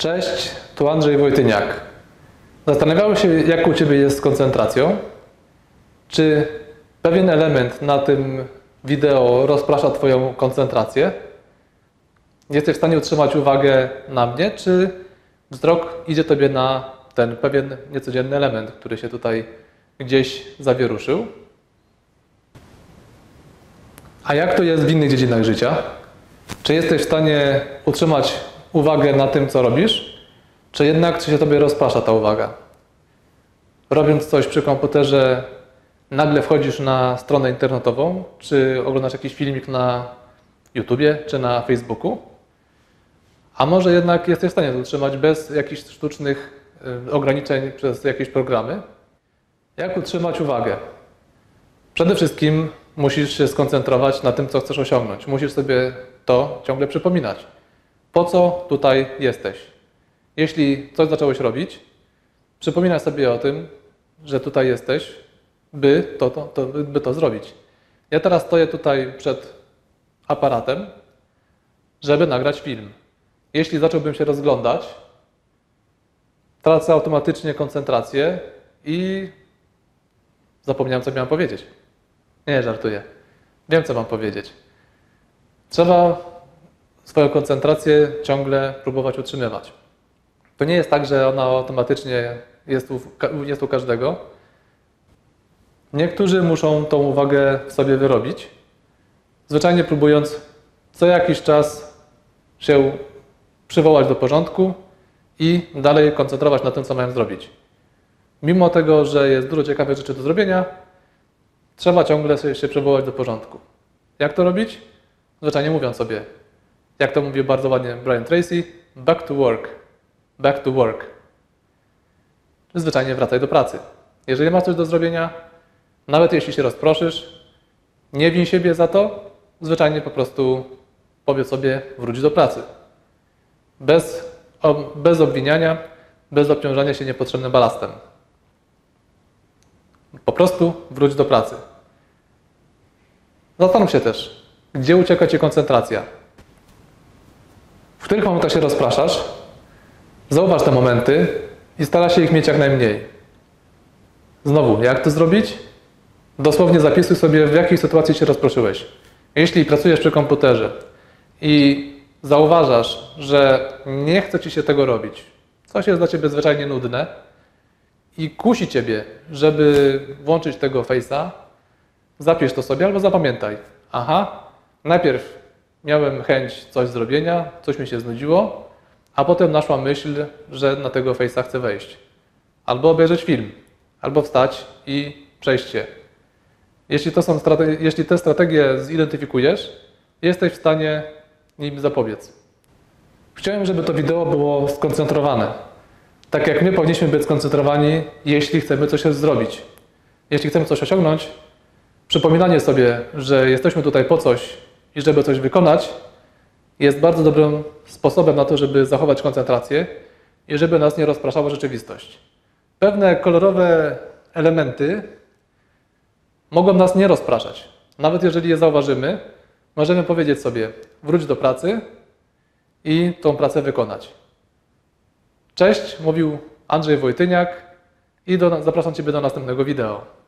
Cześć, tu Andrzej Wojtyniak. Zastanawiałem się, jak u Ciebie jest z koncentracją? Czy pewien element na tym wideo rozprasza Twoją koncentrację? Jesteś w stanie utrzymać uwagę na mnie, czy wzrok idzie Tobie na ten pewien niecodzienny element, który się tutaj gdzieś zawieruszył? A jak to jest w innych dziedzinach życia? Czy jesteś w stanie utrzymać uwagę na tym, co robisz, czy jednak czy się tobie rozprasza ta uwaga? Robiąc coś przy komputerze, nagle wchodzisz na stronę internetową, czy oglądasz jakiś filmik na YouTubie, czy na Facebooku? A może jednak jesteś w stanie to utrzymać bez jakichś sztucznych y, ograniczeń przez jakieś programy? Jak utrzymać uwagę? Przede wszystkim musisz się skoncentrować na tym, co chcesz osiągnąć. Musisz sobie to ciągle przypominać. Po co tutaj jesteś? Jeśli coś zacząłeś robić, przypominaj sobie o tym, że tutaj jesteś, by to, to, to, by to zrobić. Ja teraz stoję tutaj przed aparatem, żeby nagrać film. Jeśli zacząłbym się rozglądać, tracę automatycznie koncentrację i zapomniałem, co miałem powiedzieć. Nie, żartuję. Wiem, co mam powiedzieć. Trzeba swoją koncentrację ciągle próbować utrzymywać. To nie jest tak, że ona automatycznie jest u, jest u każdego. Niektórzy muszą tą uwagę w sobie wyrobić, zwyczajnie próbując co jakiś czas się przywołać do porządku i dalej koncentrować na tym, co mają zrobić. Mimo tego, że jest dużo ciekawych rzeczy do zrobienia, trzeba ciągle się, przywołać do porządku. Jak to robić? Zwyczajnie mówiąc sobie, jak to mówił bardzo ładnie Brian Tracy, back to work, back to work. Zwyczajnie wracaj do pracy. Jeżeli masz coś do zrobienia, nawet jeśli się rozproszysz, nie win siebie za to, zwyczajnie po prostu powiedz sobie wróć do pracy. Bez, bez obwiniania, bez obciążania się niepotrzebnym balastem. Po prostu wróć do pracy. Zastanów się też, gdzie ucieka Ci koncentracja. Których momentach się rozpraszasz? Zauważ te momenty i stara się ich mieć jak najmniej. Znowu, jak to zrobić? Dosłownie zapisuj sobie, w jakiej sytuacji się rozproszyłeś. Jeśli pracujesz przy komputerze i zauważasz, że nie chce Ci się tego robić, coś jest dla Ciebie zwyczajnie nudne i kusi Ciebie, żeby włączyć tego face'a, zapisz to sobie albo zapamiętaj. Aha, najpierw miałem chęć coś zrobienia, coś mi się znudziło, a potem naszła myśl, że na tego face'a chcę wejść. Albo obejrzeć film, albo wstać i przejść się. Jeśli, to są jeśli te strategie zidentyfikujesz, jesteś w stanie im zapobiec. Chciałem, żeby to wideo było skoncentrowane. Tak jak my powinniśmy być skoncentrowani, jeśli chcemy coś zrobić. Jeśli chcemy coś osiągnąć, przypominanie sobie, że jesteśmy tutaj po coś i żeby coś wykonać, jest bardzo dobrym sposobem na to, żeby zachować koncentrację i żeby nas nie rozpraszała rzeczywistość. Pewne kolorowe elementy mogą nas nie rozpraszać. Nawet jeżeli je zauważymy, możemy powiedzieć sobie: wróć do pracy i tą pracę wykonać. Cześć, mówił Andrzej Wojtyniak i do, zapraszam Ciebie do następnego wideo.